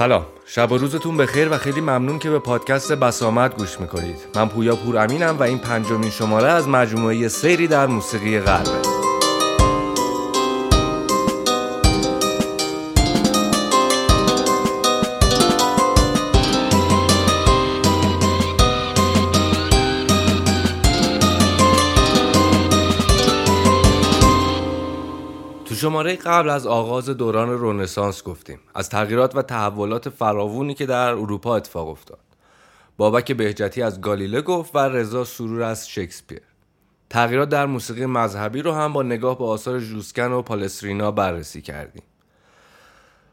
سلام. شب و روزتون بخیر و خیلی ممنون که به پادکست بسامد گوش می‌کنید. من پویا پور امینم و این پنجمین شماره از مجموعه سیری در موسیقی غربه شماره قبل از آغاز دوران رونسانس گفتیم. از تغییرات و تحولات فراوونی که در اروپا اتفاق افتاد. بابک بهجتی از گالیله گفت و رضا سرور از شکسپیر. تغییرات در موسیقی مذهبی رو هم با نگاه به آثار جوسکن و پالسترینا بررسی کردیم.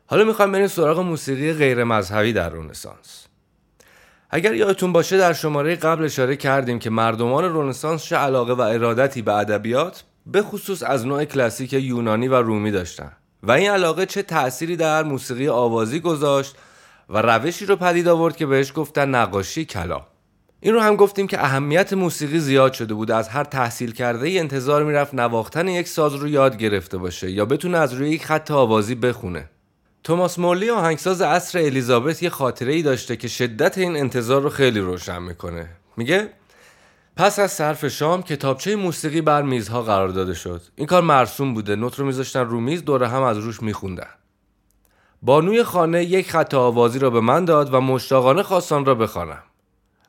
حالا می‌خوایم بریم سراغ موسیقی غیر مذهبی در رونسانس اگر یادتون باشه در شماره قبل اشاره کردیم که مردمان رونسانس چه علاقه و ارادتی به ادبیات به خصوص از نوع کلاسیک یونانی و رومی داشتن. و این علاقه چه تأثیری در موسیقی آوازی گذاشت و روشی رو پدید آورد که بهش گفتن نقاشی کلا این رو هم گفتیم که اهمیت موسیقی زیاد شده بود. از هر تحصیل کرده ای انتظار می‌رفت نواختن یک ساز رو یاد گرفته باشه یا بتونه از روی یک خط آوازی بخونه. توماس مورلی آهنگساز عصر الیزابت یه خاطره ای داشته که شدت این انتظار رو خیلی روشن می‌کنه. میگه پس از صرف شام کتابچه موسیقی بر میزها قرار داده شد. این کار مرسوم بوده. نوت رو میذاشتن رو میز دور هم از روش میخوندن. بانوی خانه یک خط آوازی را به من داد و مشتاقانه خواستان را بخوانم.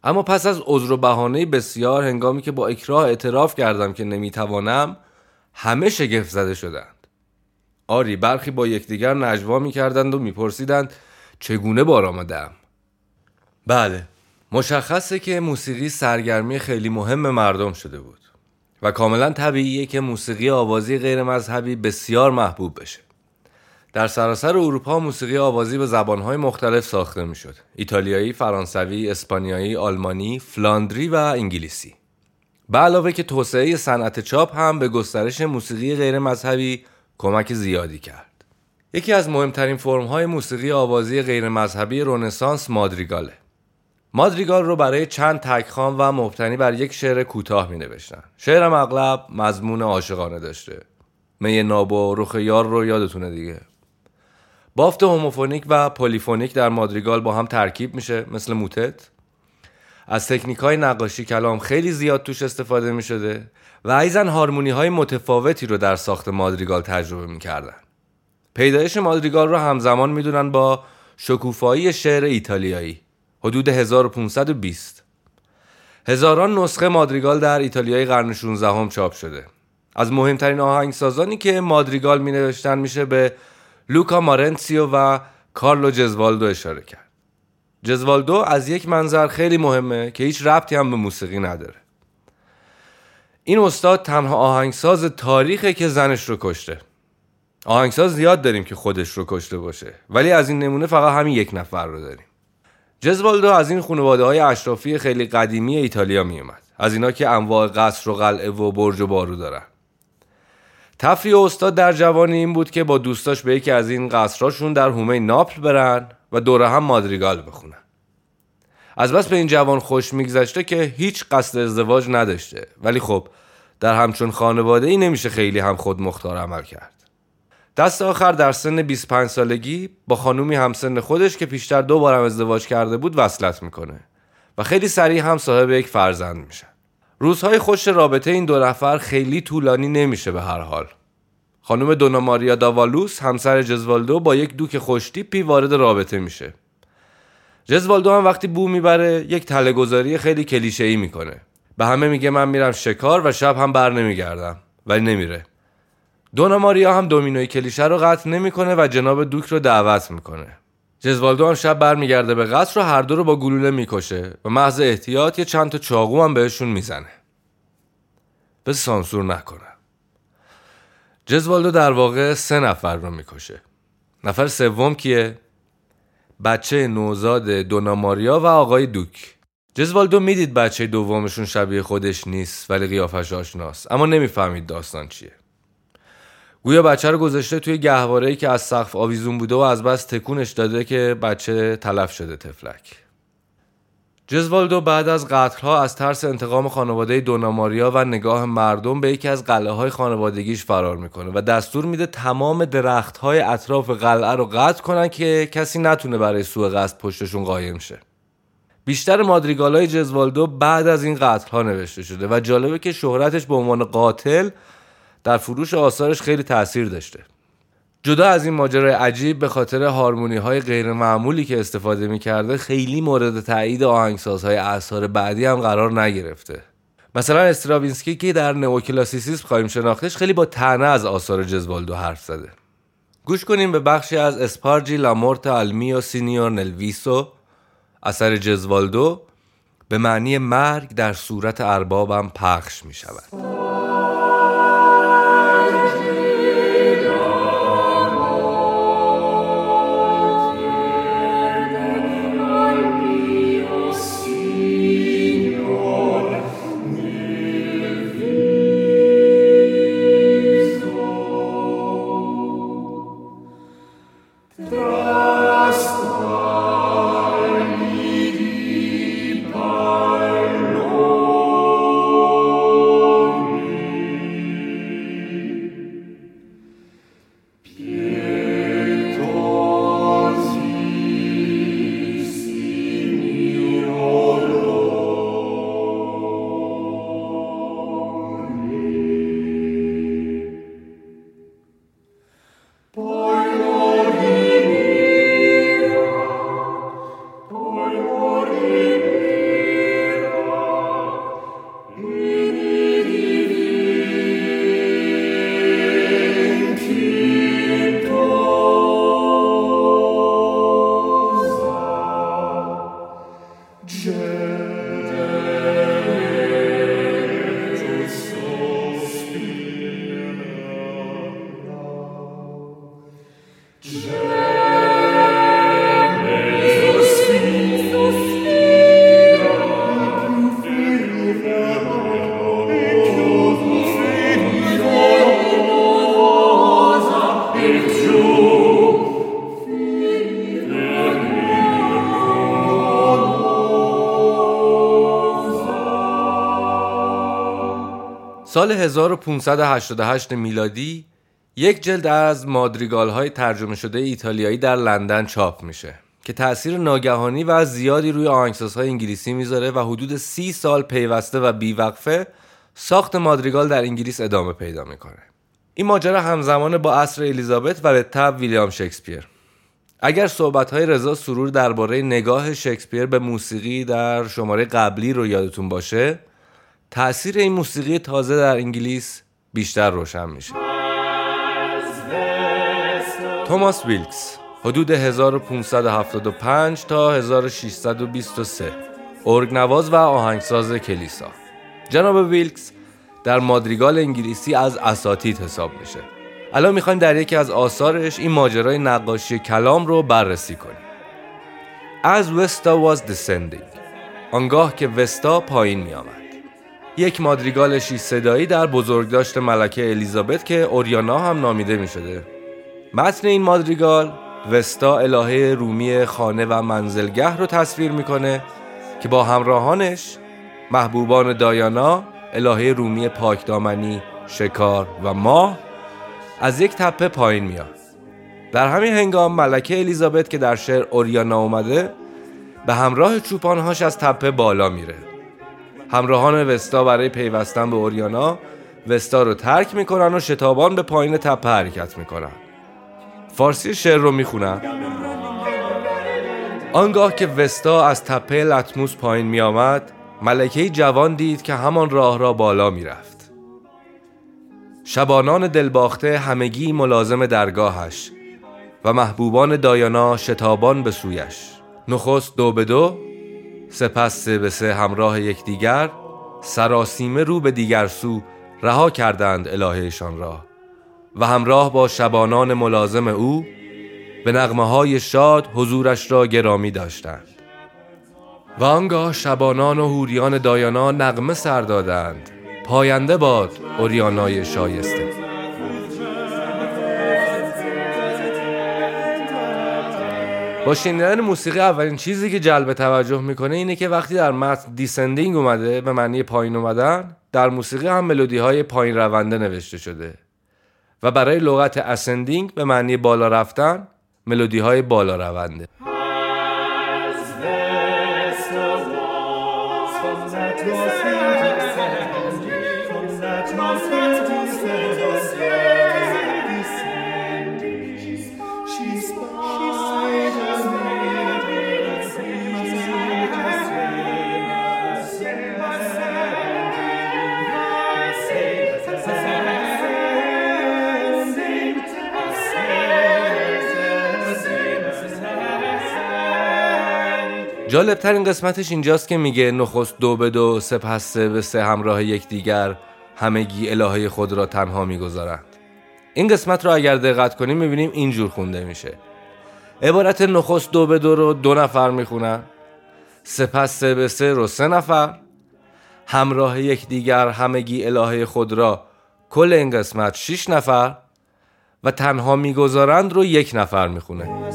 اما پس از عذر و بهانه بسیار هنگامی که با اکراه اعتراف کردم که نمی‌توانم همه شگفت زده شدند. آری برخی با یکدیگر نجوا می‌کردند و میپرسیدند چگونه بار آمدم بله. مشخصه که موسیقی سرگرمی خیلی مهم مردم شده بود و کاملا طبیعیه که موسیقی آوازی غیر مذهبی بسیار محبوب بشه. در سراسر اروپا موسیقی آوازی به زبانهای مختلف ساخته می‌شد. ایتالیایی، فرانسوی، اسپانیایی، آلمانی، فلاندری و انگلیسی. به علاوه که توسعه صنعت چاپ هم به گسترش موسیقی غیر مذهبی کمک زیادی کرد. یکی از مهمترین فرمهای موسیقی آوازی غیر مذهبی رنسانس مادریگاله. مادریگال رو برای چند تک‌خوان و مبتنی بر یک شعر کوتاه می نوشتن شعرم اغلب مضمون عاشقانه داشته. می ناب و رخ یار رو یادتونه دیگه. بافت هوموفونیک و پلیفونیک در مادریگال با هم ترکیب میشه مثل موتت. از تکنیک های نقاشی کلام خیلی زیاد توش استفاده می شده و ایضاً هارمونی های متفاوتی رو در ساخت مادریگال تجربه می‌کردن. پیدایش مادریگال رو همزمان می‌دونن با شکوفایی شعر ایتالیایی. حدود 1520 هزاران نسخه مادریگال در ایتالیای قرن 16 هم چاپ شده. از مهمترین آهنگسازانی که مادریگال می نوشتن میشه به لوکا مارنسیو و کارلو جزوالدو اشاره کرد. جزوالدو از یک منظر خیلی مهمه که هیچ ربطی هم به موسیقی نداره. این استاد تنها آهنگساز تاریخه که زنش رو کشته. آهنگساز زیاد داریم که خودش رو کشته باشه ولی از این نمونه فقط همین یک نفر رو داریم. جزوالدو از این خانواده های اشرافی خیلی قدیمی ایتالیا می اومد. از اینا که انواع قصر و قلعه و برج و بارو دارن. تفریح استاد در جوانی این بود که با دوستاش به یکی از این قصراشون در هومه ناپل برن و دوره هم مادریگال بخونن. از بس به این جوان خوش میگذشته که هیچ قصد ازدواج نداشته. ولی خب در همچون خانواده ای نمیشه خیلی هم خود مختار عمل کرد. دست آخر در سن 25 سالگی با خانومی همسن خودش که پیشتر دو بارم ازدواج کرده بود وصلت می‌کنه و خیلی سریع هم صاحب یک فرزند میشه. روزهای خوش رابطه این دو نفر خیلی طولانی نمیشه به هر حال. خانم دونا ماریا داوالوس همسر جزوالدو با یک دوک خوشتیپی وارد رابطه میشه. جزوالدو هم وقتی بو می‌بره یک تله خیلی کلیشه ای می‌کنه. به همه میگه من میرم شکار و شب هم بر نمیگردم ولی نمیره. دونا ماریا هم دومینوی کلیشه رو قطع نمی‌کنه و جناب دوک رو دعوت می‌کنه. جزوالدو هم شب برمیگرده به قصر و هر دو رو با گلوله می‌کشه. و محض احتیاط یه چند تا چاقو هم بهشون می‌زنه. به سانسور نکنه. جزوالدو در واقع سه نفر رو می‌کشه. نفر سوم کیه؟ بچه نوزاد دونا ماریا و آقای دوک. جزوالدو می‌دید بچه دومشون شبیه خودش نیست ولی قیافش آشناست. اما نمی‌فهمید داستان چیه. گویا بچه رو گذاشته توی گهواره‌ای که از سقف آویزون بوده و از بس تکونش داده که بچه تلف شده تفلک. جزوالدو بعد از قتلها از ترس انتقام خانواده دوناماریا و نگاه مردم به یکی از قلعه های خانوادگیش فرار می‌کنه و دستور میده تمام درخت های اطراف قلعه رو قطع کنن که کسی نتونه برای سوء قصد پشتشون قایم شه. بیشتر مادریگال های جزوالدو بعد از این قتل ها نوشته شده و جالبه که شهرتش به عنوان قاتل در فروش آثارش خیلی تاثیر داشته. جدا از این ماجرای عجیب به خاطر هارمونی های غیر معمولی که استفاده می‌کرده خیلی مورد تایید آهنگسازهای اعصار بعدی هم قرار نگرفته. مثلا استراوینسکی که در نئوکلاسیسیسم خواهیم شناختش خیلی با طعنه از آثار جزوالدو حرف زده. گوش کنیم به بخشی از Sparge la morte al mio signor nel viso. اثر جزوالدو به معنی مرگ در صورت اربابم پخش می شود. 1588 میلادی یک جلد از مادریگال های ترجمه شده ایتالیایی در لندن چاپ میشه که تاثیر ناگهانی و زیادی روی های انگلیسی می‌ذاره و حدود سی سال پیوسته و بیوقفه ساخت مادریگال در انگلیس ادامه پیدا می‌کنه. این ماجرا همزمان با عصر الیزابت و به تب ویلیام شکسپیر. اگر صحبت های رضا سرور درباره نگاه شکسپیر به موسیقی در شماره قبلی رو یادتون باشه تأثیر این موسیقی تازه در انگلیس بیشتر روشن میشه. توماس ویلکس حدود 1575 تا 1623 ارگنواز و آهنگساز کلیسا. جناب ویلکس در مادریگال انگلیسی از اساتید حساب میشه. الان می‌خوایم در یکی از آثارش این ماجرای نقاشی کلام رو بررسی کنیم. As Vesta was descending آنگاه که وستا پایین میآمد. یک مادریگال شیش صدایی در بزرگداشت ملکه الیزابت که اوریانا هم نامیده می شده. متن این مادریگال وستا الهه رومی خانه و منزلگه رو تصویر می‌کنه که با همراهانش محبوبان دایانا الهه رومی پاکدامنی شکار و ماه از یک تپه پایین میاد در همین هنگام ملکه الیزابت که در شعر اوریانا اومده به همراه چوپانهاش از تپه بالا میره همراهان وستا برای پیوستن به اوریانا وستا رو ترک می‌کنن و شتابان به پایین تپه حرکت می‌کنن. فارسی شعر رو می‌خونن. آنگاه که وستا از تپه لطموس پایین میآمد ملکه جوان دید که همان راه را بالا می‌رفت. شبانان دلباخته همگی ملازم درگاهش و محبوبان دایانا شتابان به سویش. نخست دو به دو سپس سه به سه همراه یکدیگر سراسیمه رو به دیگر سو رها کردند الههشان را و همراه با شبانان ملازم او به نغمه های شاد حضورش را گرامی داشتند. و آنگاه شبانان و هوریان دایانا نغمه سر دادند. پاینده باد اوریانای شایسته. با شنیدن موسیقی اولین چیزی که جلب توجه می‌کنه اینه که وقتی در متن descending اومده به معنی پایین اومدن در موسیقی هم ملودی های پایین رونده نوشته شده. و برای لغت ascending به معنی بالا رفتن ملودی های بالا رونده. جالب ترین قسمتش اینجاست که میگه نخست دو به دو سپس سه به سه همراه یکدیگر همگی الهه خود را تنها می‌گذارند. این قسمت رو اگر دقت کنیم می‌بینیم اینجور خونده میشه. عبارت نخست دو به دو رو دو نفر می‌خونن. سپس سه به سه رو سه نفر. همراه یکدیگر همگی الهه خود را کل این قسمت شش نفر. و تنها می‌گذارند رو یک نفر می‌خونه.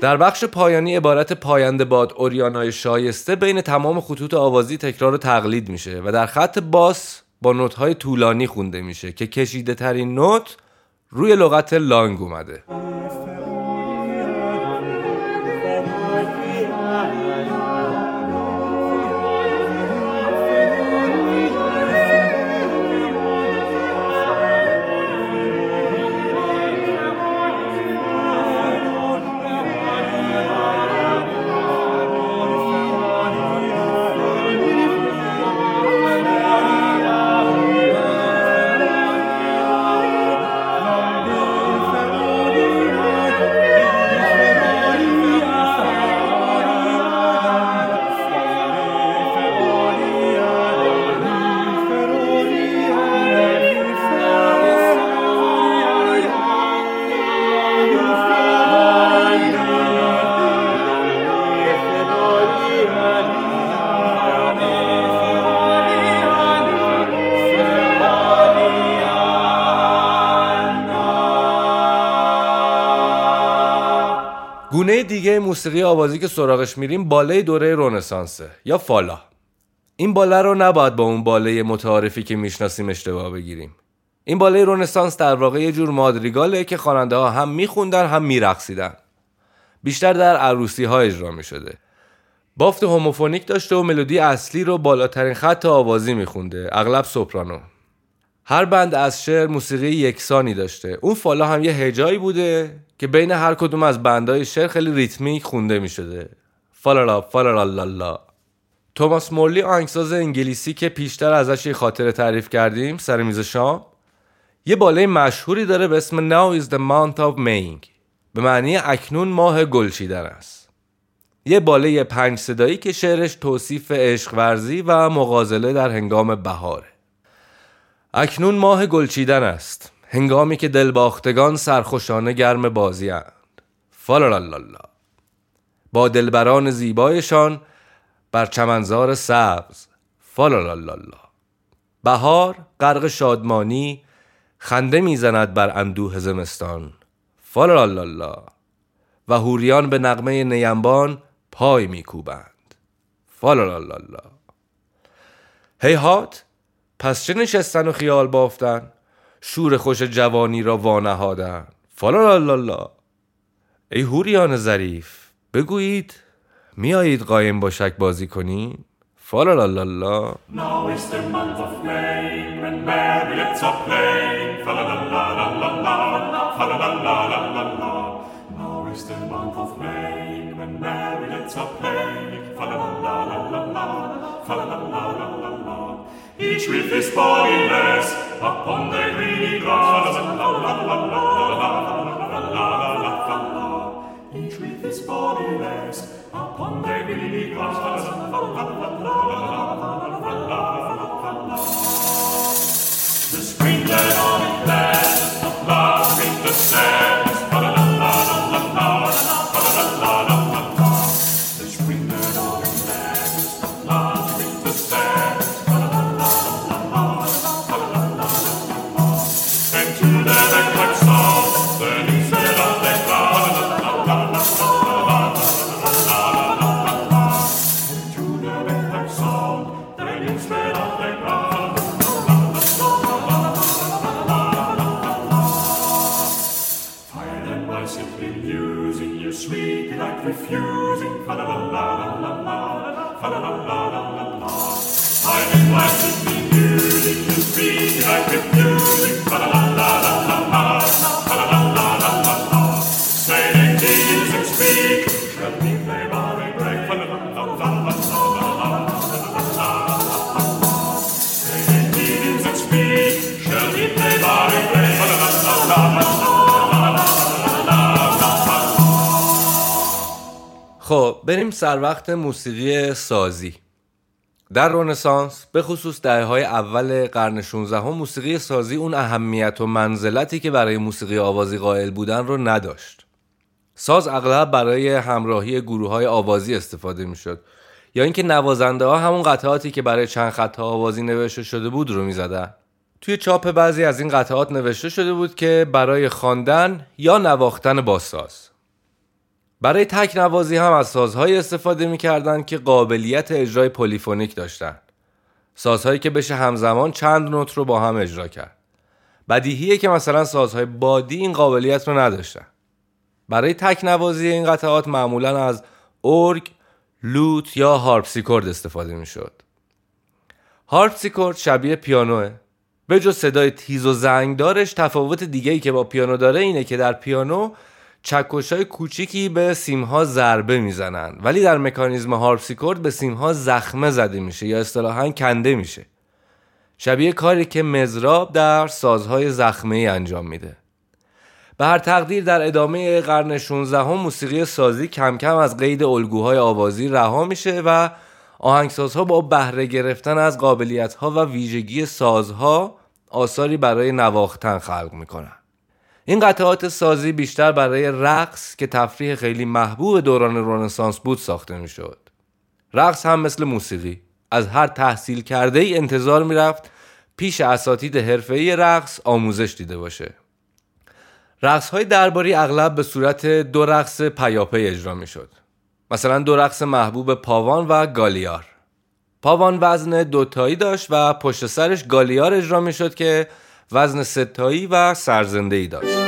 در بخش پایانی عبارت پاینده باد اوریانای شایسته بین تمام خطوط آوازی تکرار و تقلید میشه و در خط باس با نوت های طولانی خونده میشه که کشیده ترین نوت روی لغت لانگ اومده. دیگه موسیقی آوازی که سراغش میریم باله دوره رونسانسه یا فالا. این باله رو نباید با اون باله متعارفی که می‌شناسیم اشتباه بگیریم. این باله رونسانس در واقع یه جور مادریگاله که خواننده ها هم میخوندن هم میرقصیدن. بیشتر در عروسی ها اجرا می‌شده. بافت هوموفونیک داشته و ملودی اصلی رو بالاترین خط آوازی میخونده اغلب سوپرانو. هر بند از شعر موسیقی یکسانی داشته. اون فالا هم یه هجایی بوده که بین هر کدوم از بندهای شعر خیلی ریتمیک خونده می شده فالالا فالالا توماس مورلی آهنگساز انگلیسی که پیشتر ازش یه خاطره تعریف کردیم سر میز شام یه باله مشهوری داره به اسم Now is the month of May به معنی اکنون ماه گلچیدن است. یه باله پنج صدایی که شعرش توصیف عشق ورزی و مغازله در هنگام بهاره. اکنون ماه گلچیدن است. هنگامی که دلباختگان سرخوشانه گرم بازی اند فالالاللا با دلبران زیبایشان بر چمنزار سبز. فالالاللا بهار غرق شادمانی خنده می‌زند بر اندوه زمستان. فالالاللا و هوریان به نغمه نیمبان پای میکوبند. فالالاللا هیهات پس چه نشستن و خیال بافتن؟ شور خوش جوانی را وانهادن. فالا ای هوریان ظریف بگویید میایید قایم با شک بازی کنی فالا لالا Oh, my God. with his body lays upon the greeny grass. La la la la la la la la la Each with his body lays upon the greeny grass. La la la la la la la la la. The spring led on. سر وقت موسیقی سازی. در رونسانس به خصوص دهه های اول قرن 16 هم موسیقی سازی اون اهمیت و منزلتی که برای موسیقی آوازی قائل بودن رو نداشت. ساز اغلب برای همراهی گروه های آوازی استفاده می شد یا اینکه نوازنده ها همون قطعاتی که برای چند خط آوازی نوشته شده بود رو می زدن. توی چاپ بعضی از این قطعات نوشته شده بود که برای خواندن یا نواختن با ساز. برای تک نوازی هم از سازهایی استفاده می‌کردند که قابلیت اجرای پلیفونیک داشتند. سازهایی که بشه همزمان چند نوت رو با هم اجرا کرد. بدیهیه که مثلا سازهای بادی این قابلیت رو نداشتن. برای تک نوازی این قطعات معمولا از ارگ، لوت یا هارپسیکورد استفاده می‌شد. هارپسیکورد شبیه پیانوه. به جز صدای تیز و زنگدارش تفاوت دیگه ای که با پیانو داره اینه که در پیانو چکش های کوچیکی به سیمها ضربه می‌زنن ولی در مکانیزم هارپسیکورد به سیمها زخمه زده میشه یا اصطلاحا کنده میشه. شبیه کاری که مزراب در سازهای زخمه ای انجام میده. به هر تقدیر در ادامه قرن 16 هم موسیقی سازی کم کم از قید الگوهای آوازی رها میشه و آهنگسازها با بهره گرفتن از قابلیتها و ویژگی سازها آثاری برای نواختن خلق می‌کنن. این قطعات سازی بیشتر برای رقص که تفریح خیلی محبوب دوران رنسانس بود ساخته می‌شد. رقص هم مثل موسیقی از هر تحصیل کرده ای انتظار می‌رفت پیش اساتید حرفه‌ای رقص آموزش دیده باشه. رقص های درباری اغلب به صورت دو رقص پیاپی اجرا می‌شد. مثلا دو رقص محبوب پاوان و گالیار. پاوان وزن دوتایی داشت و پشت سرش گالیار اجرا می‌شد که وزن ستایی و سرزنده ای داشت.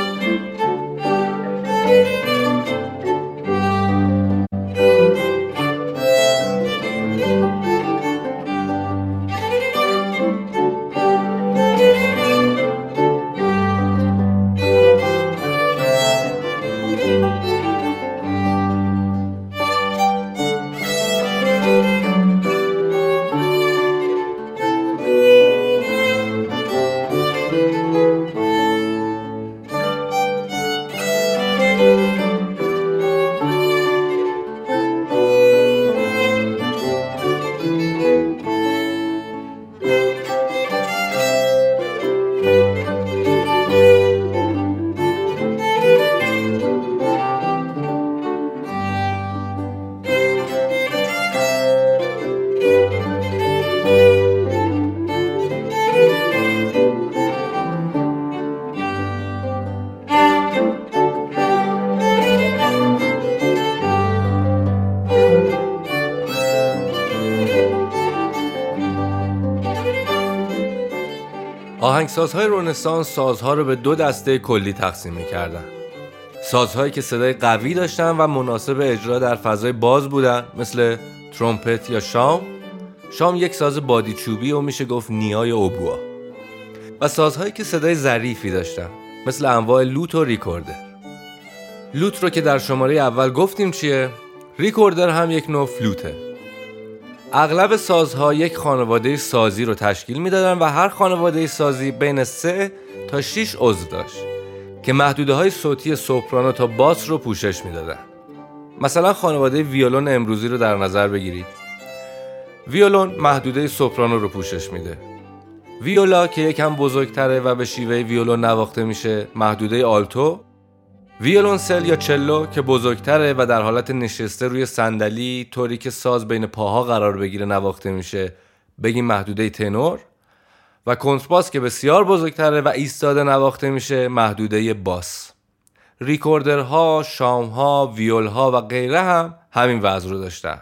آهنگسازهای رونسانس سازها رو به دو دسته کلی تقسیم می‌کردن. سازهایی که صدای قوی داشتن و مناسب اجرا در فضای باز بودن مثل ترومپت یا شام. شام یک ساز بادی چوبی و میشه گفت نیای اوبوا. و سازهایی که صدای ظریفی داشتن مثل انواع لوت و ریکوردر. لوت رو که در شماره اول گفتیم چیه؟ ریکوردر هم یک نوع فلوته. اغلب سازها یک خانواده سازی رو تشکیل می‌دادن و هر خانواده سازی بین 3 تا 6 عضو داشت که محدوده های صوتی سوپرانو تا باس رو پوشش می‌دادن. مثلا خانواده ویولون امروزی رو در نظر بگیرید. ویولون محدوده سوپرانو رو پوشش میده. ویولا که یکم بزرگتره و به شیوه ویولون نواخته میشه محدوده آلتو ویولونسل یا چلو که بزرگتره و در حالت نشسته روی صندلی طوری که ساز بین پاها قرار بگیره نواخته میشه. بگیم محدوده تنور. و کنترباس که بسیار بزرگتره و ایستاده نواخته میشه محدوده باس. ریکوردرها، شامها، ویولها و غیره هم همین وضع رو داشتن.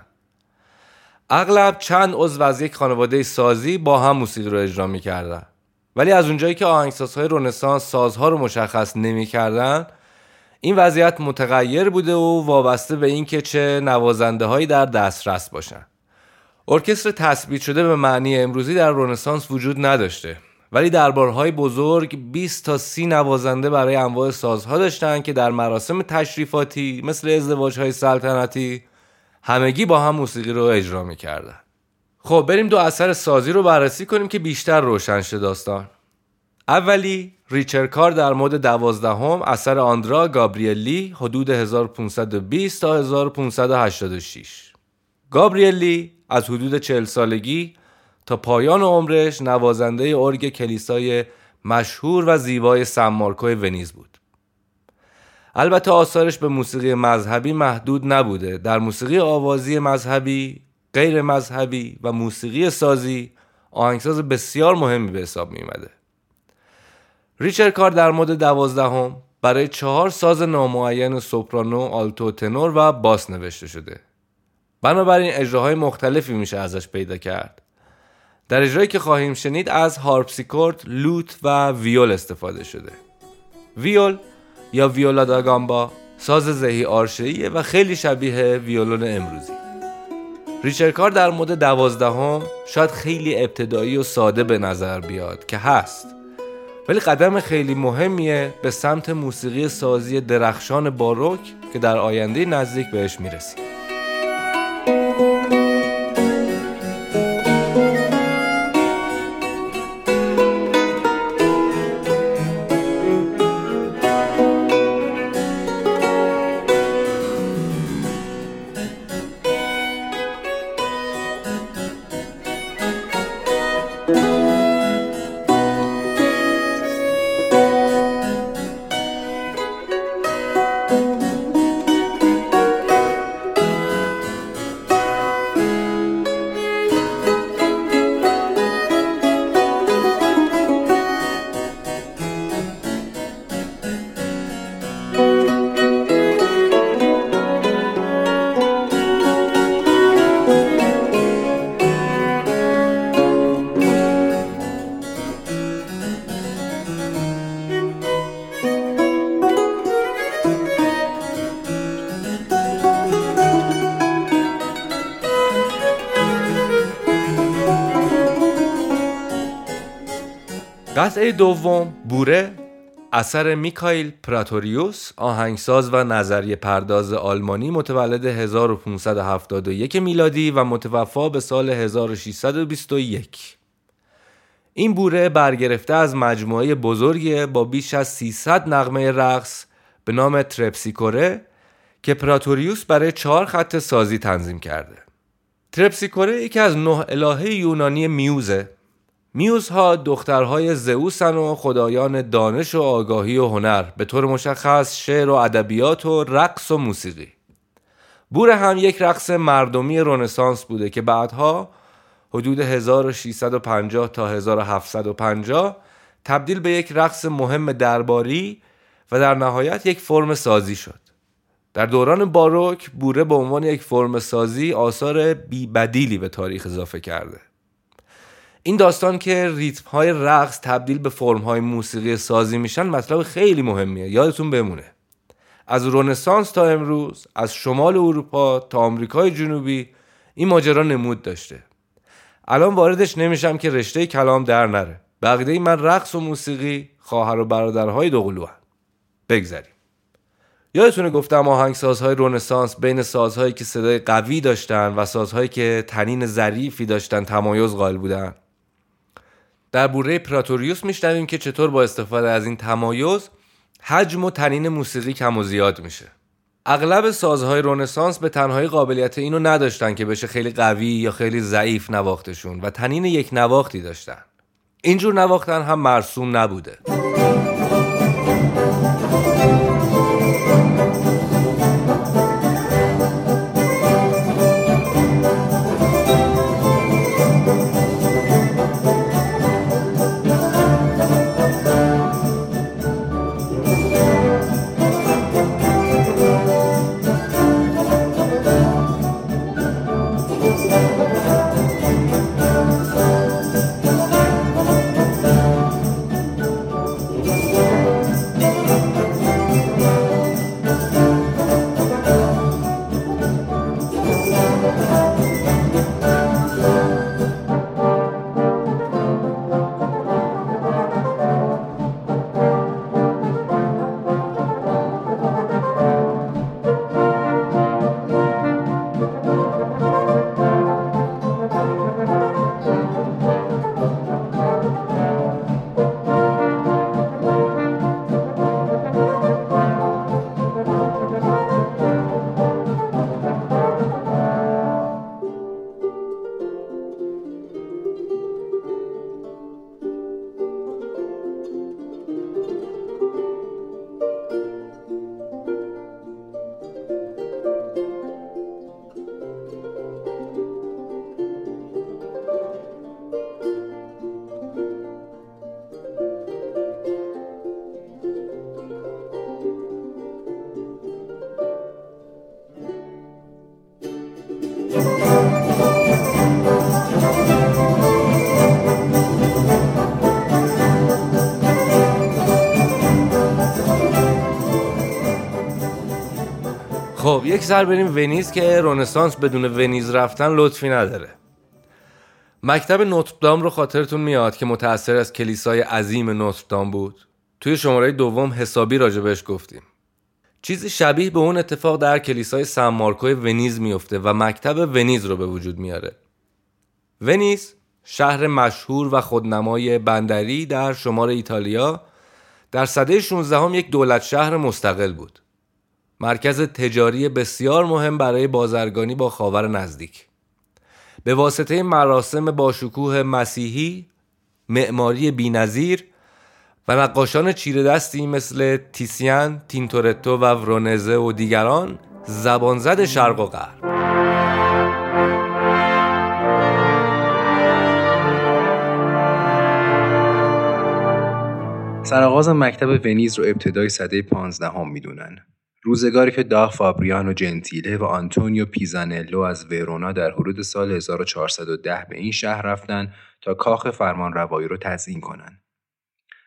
اغلب چند عضو از یک خانواده سازی با هم موسیقی رو اجرا می‌کردن. ولی از اونجایی که آهنگسازهای رنسانس سازها رو مشخص نمی‌کردن این وضعیت متغیر بوده و وابسته به اینکه چه نوازنده هایی در دسترس باشن. ارکستر تثبیت شده به معنی امروزی در رنسانس وجود نداشته ولی دربارهای بزرگ 20 تا 30 نوازنده برای انواع سازها داشتن که در مراسم تشریفاتی مثل ازدواجهای سلطنتی همگی با هم موسیقی رو اجرا می‌کردن. خب بریم دو اثر سازی رو بررسی کنیم که بیشتر روشن شه داستان. اولی ریچر کار در مود دوازدهم اثر آندرا گابریلی حدود 1520 تا 1586 گابریلی از حدود 40 سالگی تا پایان عمرش نوازنده ارگ کلیسای مشهور و زیبای سن مارکو ونیز بود. البته آثارش به موسیقی مذهبی محدود نبوده. در موسیقی آوازی مذهبی، غیر مذهبی و موسیقی سازی آهنگساز بسیار مهمی به حساب می. ریچر کار در مورد دوازدهم برای چهار ساز نامعین سوپرانو، آلتو، تنور و باس نوشته شده. بنابراین اجراهای مختلفی میشه ازش پیدا کرد. در اجرایی که خواهیم شنید از هارپسیکورد، لوت و ویول استفاده شده. ویول یا ویولا داگامبا ساز زهی آرشهیه و خیلی شبیه ویولون امروزی. ریچرکار در مورد دوازدهم شاید خیلی ابتدایی و ساده به نظر بیاد که هست ولی قدم خیلی مهمیه به سمت موسیقی سازی درخشان باروک که در آینده نزدیک بهش می‌رسیم. قطعه دوم بوره. اثر میکایل پراتوریوس آهنگساز و نظریه پرداز آلمانی متولد 1571 میلادی و متوفا به سال 1621 این بوره برگرفته از مجموعه بزرگی با بیش از 300 نغمه رقص به نام ترپسیکوره که پراتوریوس برای چهار خط سازی تنظیم کرده. ترپسیکوره یکی از نه الهه یونانی میوزه. میوزها دخترهای زئوسن و خدایان دانش و آگاهی و هنر به طور مشخص شعر و ادبیات و رقص و موسیقی. بوره هم یک رقص مردمی رنسانس بوده که بعدها حدود 1650 تا 1750 تبدیل به یک رقص مهم درباری و در نهایت یک فرم سازی شد. در دوران باروک بوره به عنوان یک فرم سازی آثار بیبدیلی به تاریخ اضافه کرده. این داستان که ریتم های رقص تبدیل به فرم های موسیقی سازی میشن مطلب خیلی مهمیه. یادتون بمونه. از رنسانس تا امروز از شمال اروپا تا آمریکای جنوبی این ماجرا نمود داشته. الان واردش نمیشم که رشته کلام در نره. بقیده من رقص و موسیقی خواهر و برادرهای دوقلو بگذریم. یادتونه گفتم آهنگسازهای رنسانس بین سازهایی که صدای قوی داشتن و سازهایی که تنین ظریفی داشتن تمایز قائل بودن؟ در بوره پراتوریوس میشنویم که چطور با استفاده از این تمایز حجم و تنین موسیقی کم و زیاد میشه. اغلب سازهای رونسانس به تنهایی قابلیت اینو نداشتن که بشه خیلی قوی یا خیلی ضعیف نواختشون و تنین یک نواختی داشتن. اینجور نواختن هم مرسوم نبوده. سر بریم ونیز که رونسانس بدون ونیز رفتن لطفی نداره. مکتب نوتردام رو خاطرتون میاد که متأثر از کلیسای عظیم نوتردام بود؟ توی شماره دوم حسابی راجبش گفتیم. چیزی شبیه به اون اتفاق در کلیسای سن مارکو ونیز میفته و مکتب ونیز رو به وجود میاره. ونیز شهر مشهور و خودنمای بندری در شمال ایتالیا در سده 16 هم یک دولت شهر مستقل بود. مرکز تجاری بسیار مهم برای بازرگانی با خاور نزدیک به واسطه مراسم با شکوه مسیحی معماری بینظیر و نقاشان چیره دستی مثل تیسیان، تینتورتو و ورونزه و دیگران زبانزد شرق و غرب سرآغاز مکتب ونیز رو ابتدای سده 15 هم می‌دونن. روزگاری که داغ فابریانو جنتیله و آنتونیو پیزانلو از ورونا در حدود سال 1410 به این شهر رفتن تا کاخ فرمان روایی رو تزیین کنن.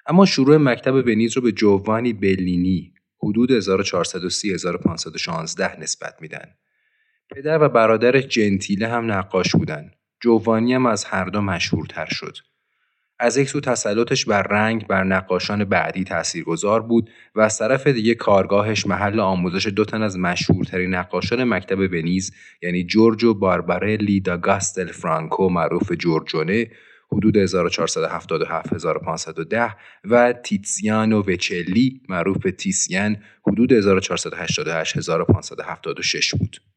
اما شروع مکتب ونیز رو به جوانی بلینی حدود 1430-1516 نسبت میدن. پدر و برادر جنتیله هم نقاش بودن. جوانی هم از هر دو مشهورتر شد. از یک سو تسلطش بر رنگ بر نقاشان بعدی تاثیرگذار بود و از طرف دیگه کارگاهش محل آموزش دو تن از مشهورترین نقاشان مکتب ونیز یعنی جورجو باربارلی دا گاستل فرانکو معروف جورجونه حدود 1477 1510 و تیتسیانو وچلی معروف به تیسیان حدود 1488 1576 بود.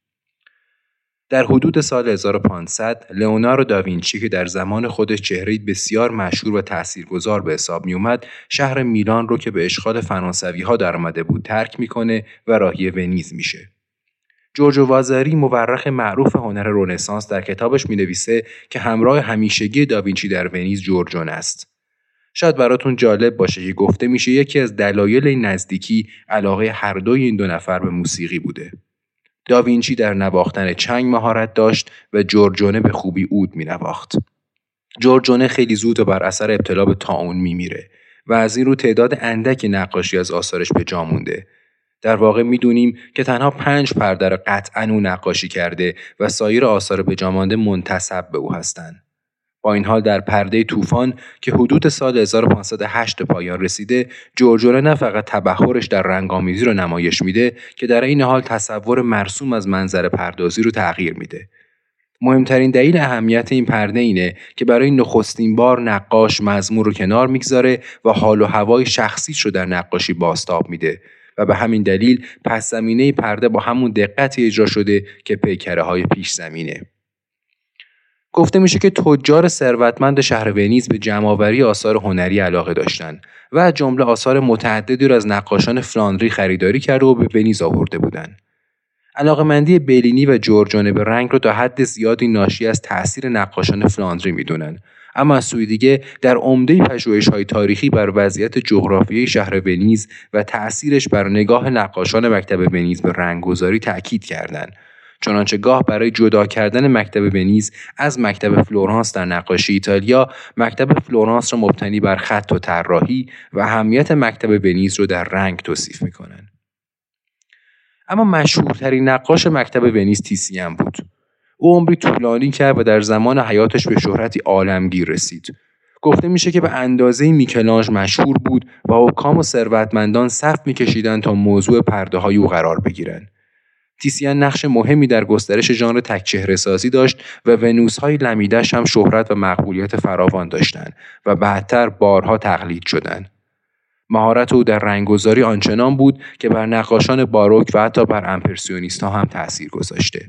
در حدود سال 1500 لئوناردو داوینچی که در زمان خودش چهره بسیار مشهور و تاثیرگذار به حساب می اومد شهر میلان رو که به اشغال فرانسوی ها در آمده بود ترک می‌کنه و راهی ونیز میشه. جورجو وازاری مورخ معروف هنر رونسانس در کتابش می نویسه که همراه همیشگی داوینچی در ونیز جورجون است. شاید براتون جالب باشه که گفته میشه یکی از دلایل نزدیکی علاقه هر دوی این دو نفر به موسیقی بوده. داوینچی در نواختن چنگ مهارت داشت و جورجونه به خوبی اود می نواخت. جورجونه خیلی زود و بر اثر ابتلا به تاون می میره و از این رو تعداد اندک نقاشی از آثارش به جا مونده. در واقع می‌دونیم که تنها پنج پرده را قطعا او نقاشی کرده و سایر آثار به مانده منتصب به او هستند. با این حال در پرده طوفان که حدود سال 1508 پایان رسیده جورجونه نه فقط تبخورش در رنگامیزی رو نمایش میده که در این حال تصور مرسوم از منظر پردازی رو تغییر میده مهمترین دلیل اهمیت این پرده اینه که برای نخستین بار نقاش مضمون رو کنار می‌گذاره و حال و هوای شخصیش رو در نقاشی باستاب میده و به همین دلیل پس زمینه پرده با همون دقتی اجرا شده که پیکره های پیش زمینه. گفته میشه که تجار ثروتمند شهر ونیز به جمعآوری آثار هنری علاقه داشتند و جمله آثار متعددی را از نقاشان فلاندری خریداری کرده و به ونیز آورده بودند. علاقمندی بلینی و جورجانه به رنگ رو تا حد زیادی ناشی از تاثیر نقاشان فلاندری می‌دونن اما از سوی دیگه در عمده پژوهش های تاریخی بر وضعیت جغرافیایی شهر ونیز و تأثیرش بر نگاه نقاشان مکتب ونیز به رنگگذاری تأکید کردند چنانچه گاه برای جدا کردن مکتب ونیز از مکتب فلورانس در نقاشی ایتالیا مکتب فلورانس را مبتنی بر خط و طراحی و اهمیت مکتب ونیز رو در رنگ توصیف می‌کنند. اما مشهورترین نقاش مکتب ونیز تیسیان بود. او عمری طولانی کرد و در زمان حیاتش به شهرتی عالمگیر رسید. گفته میشه که به اندازه میکلانج مشهور بود و حکام و ثروتمندان صف میکشیدند تا موضوع پرده های او قرار بگیرند. تیسیان نقش مهمی در گسترش ژانر تکچهره سازی داشت و ونوس های لمیدش هم شهرت و مقبولیت فراوان داشتند و بعدتر بارها تقلید شدند. مهارت او در رنگگذاری آنچنان بود که بر نقاشان باروک و حتی بر امپرسیونیست ها هم تاثیر گذاشته.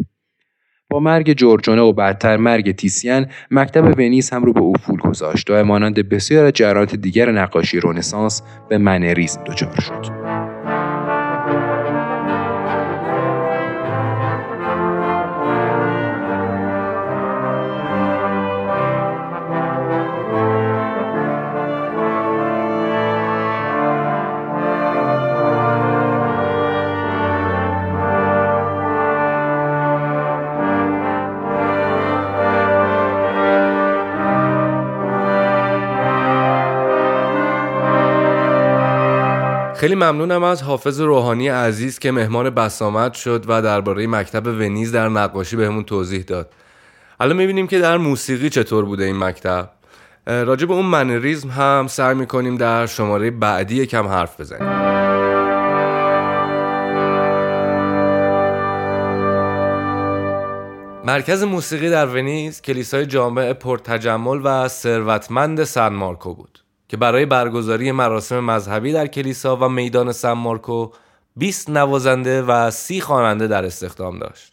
با مرگ جورجونه و بعدتر مرگ تیسیان مکتب ونیز هم رو به افول گذاشت و مانند بسیار از دیگر نقاشی رونسانس به منریزم دچار شد. خیلی ممنونم از حافظ روحانی عزیز که مهمان بسامد شد و درباره مکتب ونیز در نقاشی بهمون توضیح داد. الان می‌بینیم که در موسیقی چطور بوده این مکتب. راجع به اون منریزم هم سعی می‌کنیم در شماره بعدی کم حرف بزنیم. مرکز موسیقی در ونیز کلیسای جامع پرتجمل و ثروتمند سن مارکو بود. که برای برگزاری مراسم مذهبی در کلیسا و میدان سن مارکو 20 نوازنده و 30 خواننده در استخدام داشت.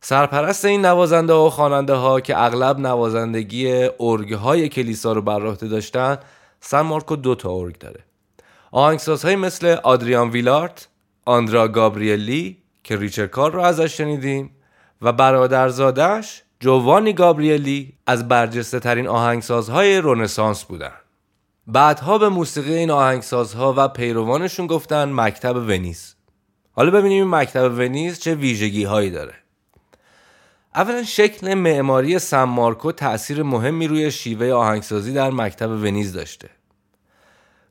سرپرست این نوازنده و خواننده ها که اغلب نوازندگی ارگ های کلیسا رو بر عهده داشتن سن مارکو دو تا ارگ داره آهنگسازهایی مثل آدریان ویلارت آندرا گابریلی که ریچر کار رو ازش شنیدیم و برادرزادش جوانی گابریلی از برجسته ترین آهنگسازهای رونسانس بودن بعدها به موسیقی این آهنگسازها و پیروانشون گفتن مکتب ونیز حالا ببینیم این مکتب ونیز چه ویژگی هایی داره اولا شکل معماری سن مارکو تأثیر مهمی روی شیوه آهنگسازی در مکتب ونیز داشته.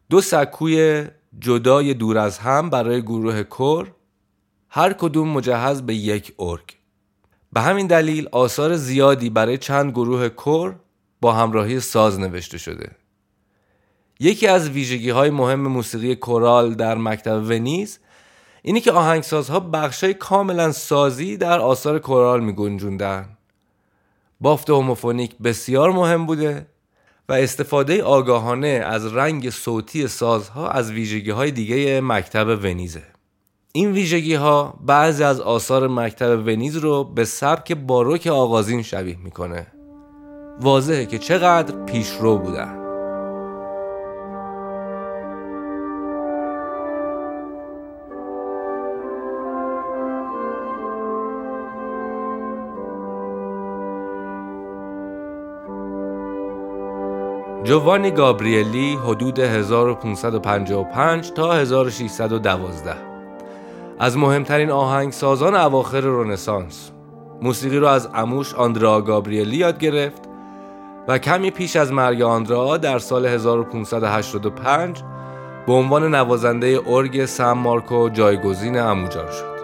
دو سکوی جدای دور از هم برای گروه کور هر کدوم مجهز به یک ارگ. به همین دلیل آثار زیادی برای چند گروه کور با همراهی ساز نوشته شده. یکی از ویژگی های مهم موسیقی کورال در مکتب ونیز اینی که آهنگسازها بخشای کاملا سازی در آثار کورال می گنجوندن. بافت هوموفونیک بسیار مهم بوده و استفاده آگاهانه از رنگ صوتی سازها از ویژگی های دیگه مکتب ونیزه. این ویژگی ها بعضی از آثار مکتب ونیز رو به سبک باروک آغازین شبیه می‌کنه. واضحه که چقدر پیشرو بودن. جوانی گابریلی حدود 1555 تا 1612 از مهمترین آهنگسازان اواخر رنسانس موسیقی را از اموش آندرا گابریلی یاد گرفت و کمی پیش از مرگ آندرا در سال 1585 به عنوان نوازنده ارگ سم مارکو جایگزین اموجان شد.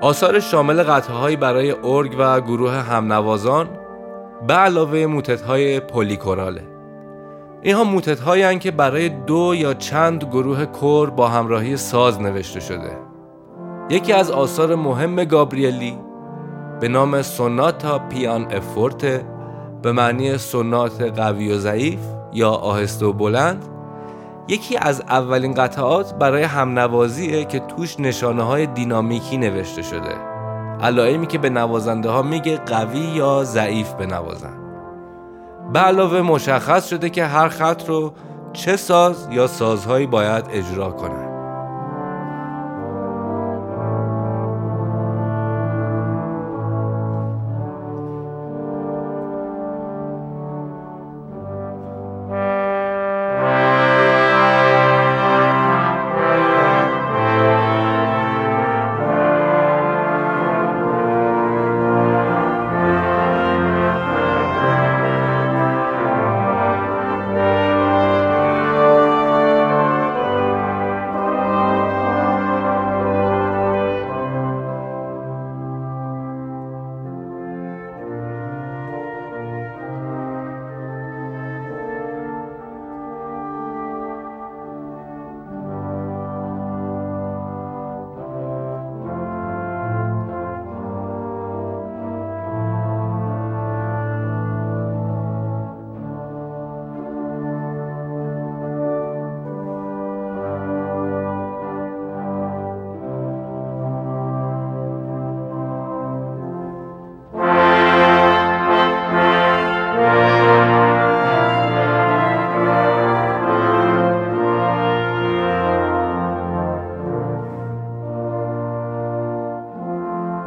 آثار شامل قطعهایی برای ارگ و گروه همنوازان به علاوه موتت های پولیکوراله اینها موتت هایی که برای دو یا چند گروه کور با همراهی ساز نوشته شده. یکی از آثار مهم گابریلی به نام سوناتا پیان افورت به معنی سونات قوی و ضعیف یا آهسته و بلند. یکی از اولین قطعات برای همنوازیه که توش نشانه های دینامیکی نوشته شده. علائمی که به نوازنده ها میگه قوی یا ضعیف بنوازن. به علاوه مشخص شده که هر خط رو چه ساز یا سازهایی باید اجرا کنند.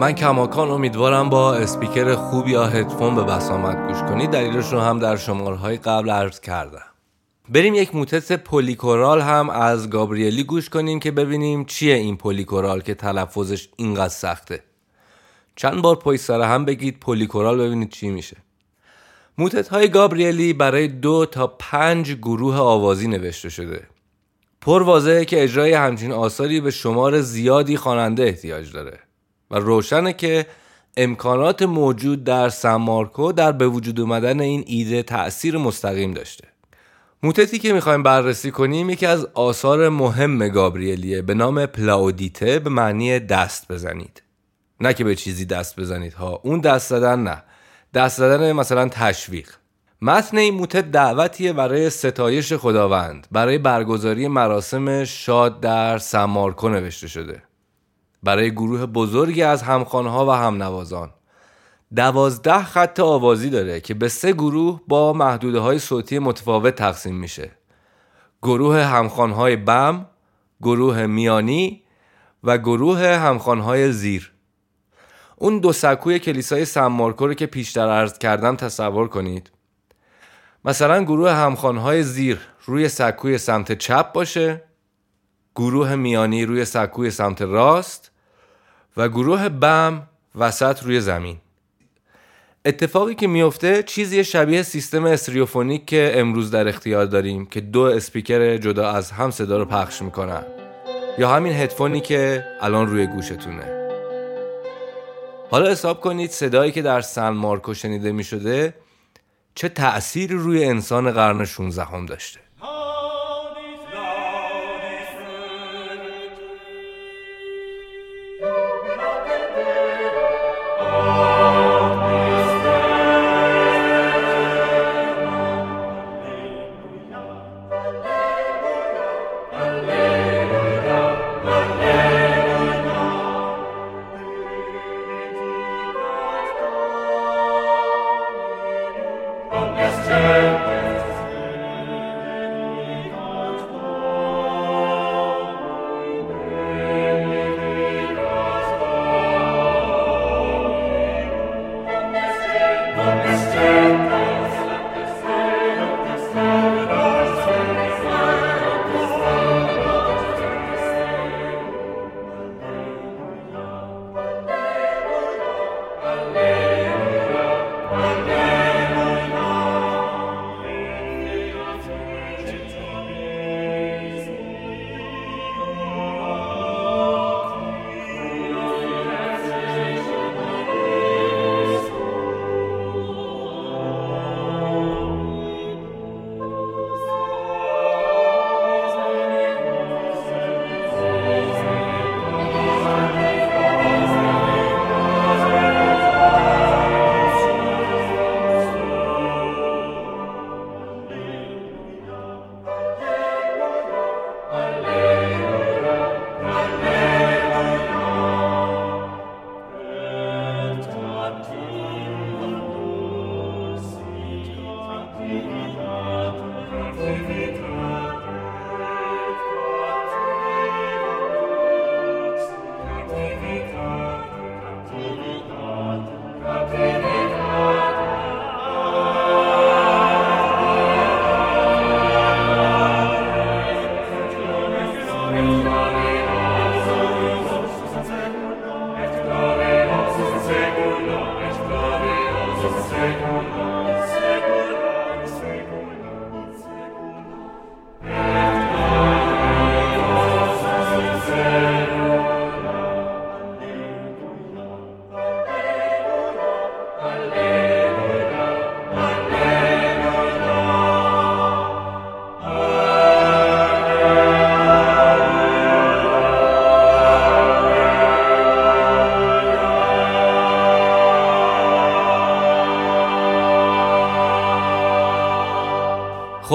من کماکان امیدوارم با اسپیکر خوب یا هدفون به بسامت گوش کنید دلیلش رو هم در شمارهای قبل عرض کردم. بریم یک موتت پولیکورال هم از گابریلی گوش کنیم که ببینیم چیه این پولیکورال که تلفظش اینقدر سخته. چند بار پای سر هم بگید پولیکورال ببینید چی میشه. موتت های گابریلی برای دو تا پنج گروه آوازی نوشته شده. پر واضحه که اجرای همچین آثاری به شمار زیادی خواننده احتیاج داره. و روشنه که امکانات موجود در سمارکو در به وجود اومدن این ایده تأثیر مستقیم داشته. موتتی که می‌خوایم بررسی کنیم یکی از آثار مهم گابریلیه به نام پلاودیته به معنی دست بزنید. نه که به چیزی دست بزنید ها اون دست زدن نه. دست زدن مثلا تشویق. متن این موتت دعوتیه برای ستایش خداوند برای برگزاری مراسم شاد در سمارکو نوشته شده. برای گروه بزرگی از همخانها و همنوازان. دوازده خط آوازی داره که به سه گروه با محدوده های صوتی متفاوت تقسیم میشه. گروه همخانهای بم، گروه میانی و گروه همخانهای زیر. اون دو سکوی کلیسای سمارکو رو که پیشتر عرض کردم تصور کنید. مثلا گروه همخانهای زیر روی سکوی سمت چپ باشه. گروه میانی روی سکوی سمت راست. و گروه بم وسط روی زمین. اتفاقی که میفته چیزی شبیه سیستم استریوفونیک که امروز در اختیار داریم که دو اسپیکر جدا از هم صدا رو پخش می‌کنن. یا همین هدفونی که الان روی گوشتونه. حالا حساب کنید صدایی که در سن مارکو شنیده می شده چه تأثیری روی انسان قرن 16 هم داشته.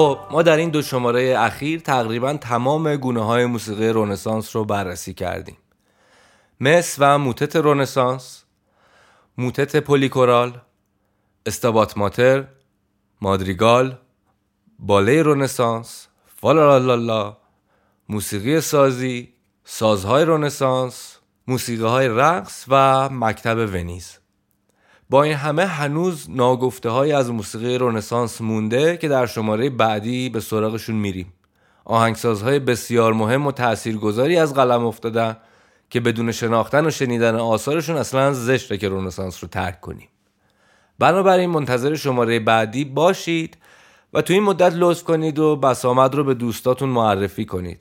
خب ما در این دو شماره اخیر تقریبا تمام گونه های موسیقی رونسانس رو بررسی کردیم. مس و موتت رونسانس موتت پولیکورال استابات ماتر مادریگال باله رونسانس فالالالا موسیقی سازی سازهای رونسانس موسیقی های رقص و مکتب ونیز. با این همه هنوز ناگفته های از موسیقی رونسانس مونده که در شماره بعدی به سراغشون میریم. آهنگسازهای بسیار مهم و تاثیرگذاری از قلم افتادن که بدون شناختن و شنیدن آثارشون اصلا زشته که رونسانس رو ترک کنیم. بنابراین منتظر شماره بعدی باشید و تو این مدت لطف کنید و بسامد رو به دوستاتون معرفی کنید.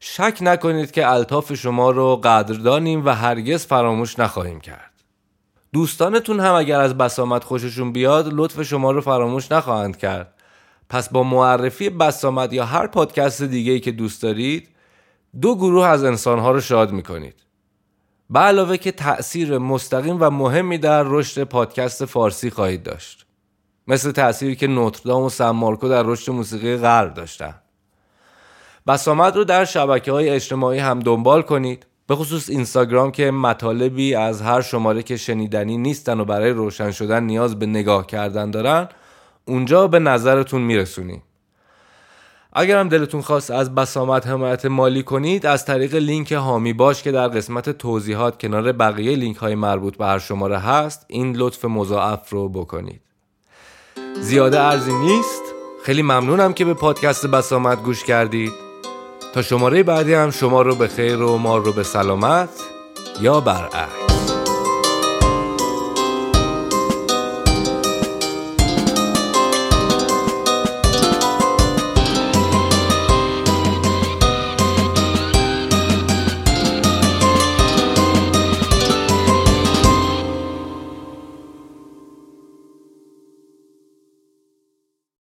شک نکنید که الطاف شما رو قدردانیم و هرگز فراموش نخواهیم کرد. دوستانتون هم اگر از بسامت خوششون بیاد لطف شما رو فراموش نخواهند کرد. پس با معرفی بسامت یا هر پادکست دیگه که دوست دارید دو گروه از انسانها رو شاد می‌کنید. به علاوه که تأثیر مستقیم و مهمی در رشد پادکست فارسی خواهید داشت. مثل تأثیری که نوتردام و سن مارکو در رشد موسیقی غرب داشتن. بسامد رو در شبکه های اجتماعی هم دنبال کنید. به خصوص اینستاگرام که مطالبی از هر شماره که شنیدنی نیستن و برای روشن شدن نیاز به نگاه کردن دارن اونجا به نظرتون میرسونیم اگر هم دلتون خواست از بسامت حمایت مالی کنید از طریق لینک هامی باش که در قسمت توضیحات کنار بقیه لینک های مربوط به هر شماره هست این لطف مضاعف رو بکنید. زیاده ارزی نیست؟ خیلی ممنونم که به پادکست بسامت گوش کردید. تا شماره بعدی هم شما رو به خیر و ما رو به سلامت یا برعکس.